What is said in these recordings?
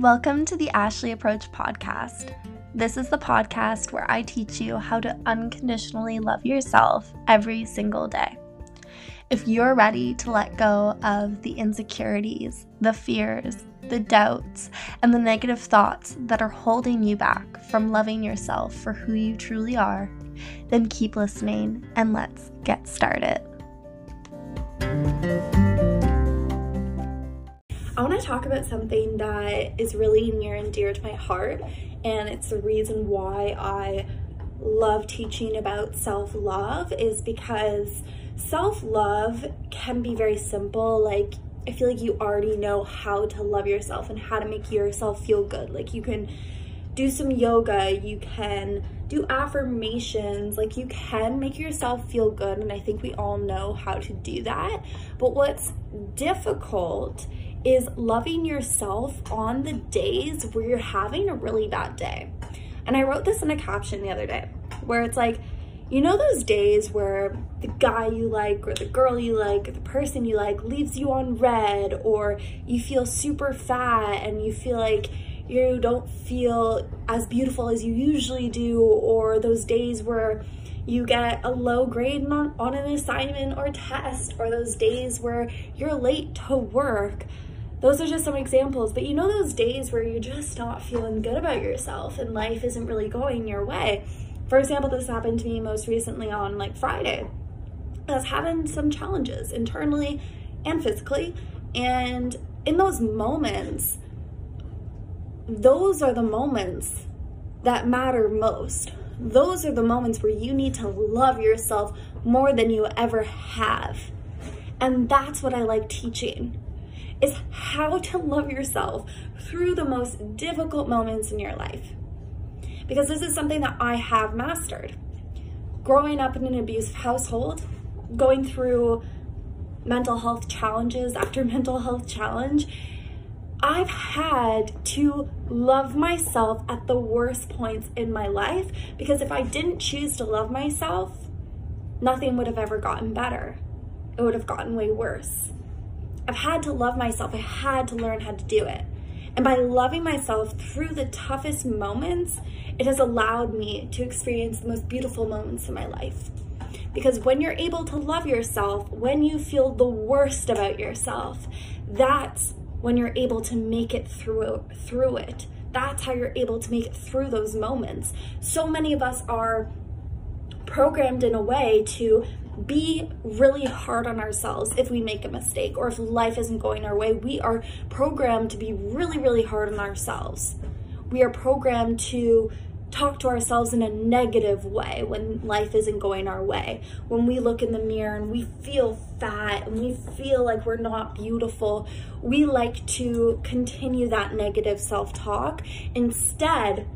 Welcome to the Ashley Approach podcast. This is the podcast where I teach you how to unconditionally love yourself every single day. If you're ready to let go of the insecurities, the fears, the doubts, and the negative thoughts that are holding you back from loving yourself for who you truly are, then keep listening and let's get started. I want to talk about something that is really near and dear to my heart, and it's the reason why I love teaching about self love, is because self love can be very simple. Like, I feel like you already know how to love yourself and how to make yourself feel good. Like, you can do some yoga, you can do affirmations, like, you can make yourself feel good. And I think we all know how to do that. But what's difficult is loving yourself on the days where you're having a really bad day. And I wrote this in a caption the other day where it's like, you know those days where the guy you like or the girl you like or the person you like leaves you on read or you feel super fat and you feel like you don't feel as beautiful as you usually do or those days where you get a low grade on, on an assignment or test or those days where you're late to work those are just some examples but you know those days where you're just not feeling good about yourself and life isn't really going your way for example, this happened to me most recently on like Friday. I was having some challenges internally and physically. And in those moments, those are the moments that matter most. Those are the moments where you need to love yourself more than you ever have. And that's what I like teaching is how to love yourself through the most difficult moments in your life because this is something that I have mastered. Growing up in an abusive household, going through mental health challenges after mental health challenge, I've had to love myself at the worst points in my life because if I didn't choose to love myself, nothing would have ever gotten better. It would have gotten way worse. I've had to love myself. I had to learn how to do it. And by loving myself through the toughest moments, it has allowed me to experience the most beautiful moments in my life. Because when you're able to love yourself, when you feel the worst about yourself, that's when you're able to make it through through it. That's how you're able to make it through those moments. So many of us are programmed in a way to be really hard on ourselves if we make a mistake or if life isn't going our way. We are programmed to be really, really hard on ourselves. We are programmed to talk to ourselves in a negative way when life isn't going our way. When we look in the mirror and we feel fat and we feel like we're not beautiful, we like to continue that negative self talk instead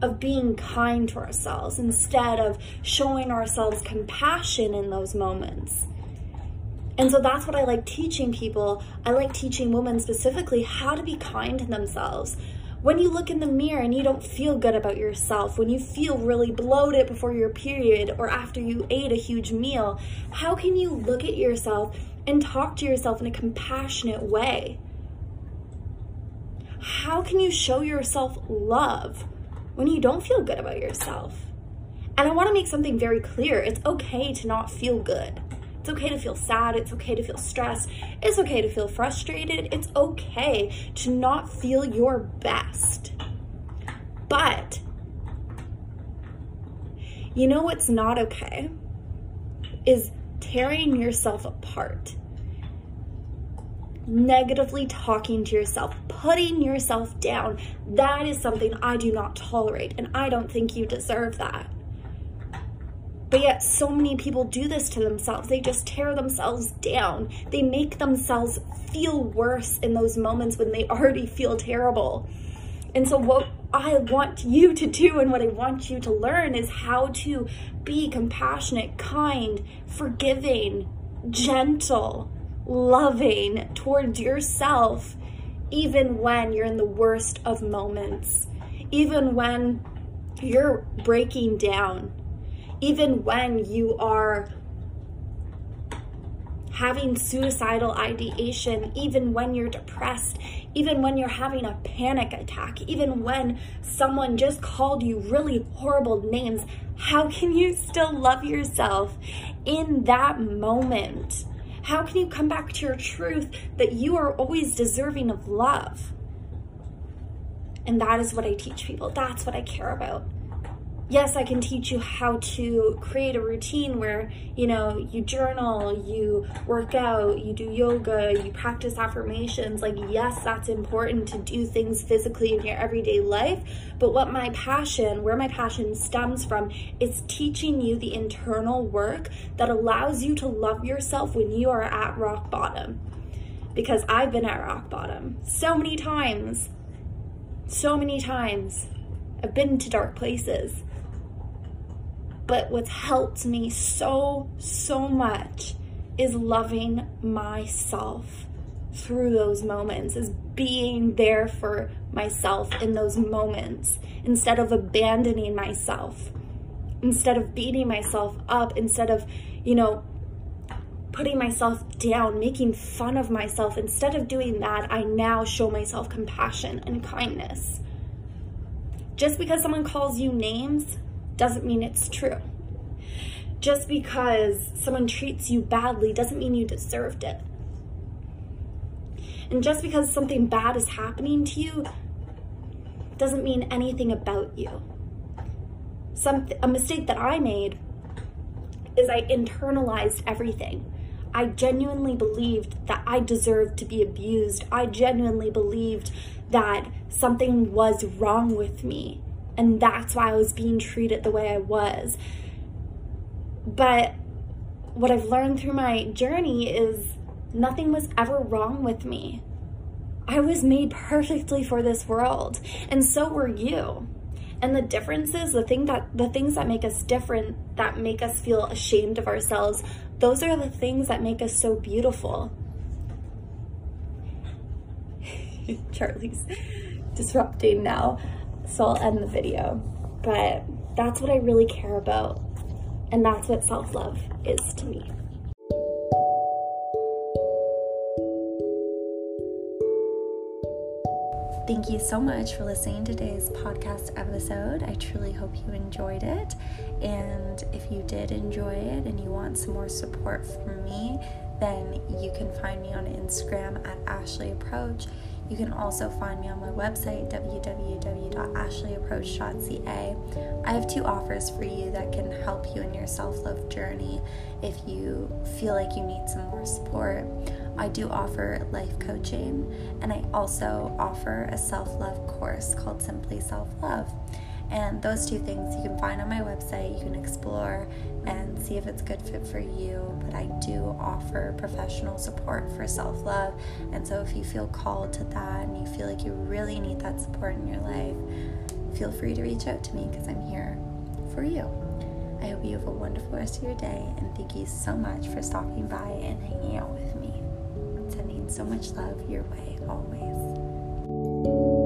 of being kind to ourselves instead of showing ourselves compassion in those moments. And so that's what I like teaching people. I like teaching women specifically how to be kind to themselves. When you look in the mirror and you don't feel good about yourself, when you feel really bloated before your period or after you ate a huge meal, how can you look at yourself and talk to yourself in a compassionate way? How can you show yourself love? When you don't feel good about yourself. And I want to make something very clear. It's okay to not feel good. It's okay to feel sad. It's okay to feel stressed. It's okay to feel frustrated. It's okay to not feel your best. But you know what's not okay? Is tearing yourself apart negatively talking to yourself, putting yourself down. That is something I do not tolerate, and I don't think you deserve that. But yet, so many people do this to themselves. They just tear themselves down. They make themselves feel worse in those moments when they already feel terrible. And so, what I want you to do and what I want you to learn is how to be compassionate, kind, forgiving, gentle, loving towards yourself, even when you're in the worst of moments, even when you're breaking down, even when you are having suicidal ideation, even when you're depressed, even when you're having a panic attack, even when someone just called you really horrible names, how can you still love yourself in that moment? How can you come back to your truth that you are always deserving of love? And that is what I teach people. That's what I care about yes, I can teach you how to create a routine where, you know, you journal, you work out, you do yoga, you practice affirmations. Like, yes, that's important to do things physically in your everyday life. But what my passion, where my passion stems from, is teaching you the internal work that allows you to love yourself when you are at rock bottom. Because I've been at rock bottom so many times. So many times. I've been to dark places. But what's helped me so, so much is loving myself through those moments, is being there for myself in those moments instead of abandoning myself, instead of beating myself up, instead of, you know, putting myself down, making fun of myself. Instead of doing that, I now show myself compassion and kindness. Just because someone calls you names doesn't mean it's true. Just because someone treats you badly doesn't mean you deserved it. And just because something bad is happening to you doesn't mean anything about you. Some, a mistake that I made is I internalized everything. I genuinely believed that I deserved to be abused. I genuinely believed that something was wrong with me. And that's why I was being treated the way I was. But what I've learned through my journey is nothing was ever wrong with me. I was made perfectly for this world, and so were you. And the differences, the thing that the things that make us different, that make us feel ashamed of ourselves, those are the things that make us so beautiful. Charlie's disrupting now so I'll end the video. But that's what I really care about. And that's what self-love is to me. Thank you so much for listening to today's podcast episode. I truly hope you enjoyed it. And if you did enjoy it and you want some more support from me, then you can find me on Instagram at Ashley Approach. You can also find me on my website, www.ashleyapproach.ca. I have two offers for you that can help you in your self love journey if you feel like you need some more support. I do offer life coaching, and I also offer a self love course called Simply Self Love. And those two things you can find on my website. You can explore and see if it's a good fit for you. But I do offer professional support for self love. And so if you feel called to that and you feel like you really need that support in your life, feel free to reach out to me because I'm here for you. I hope you have a wonderful rest of your day and thank you so much for stopping by and hanging out with me. Sending so much love your way always.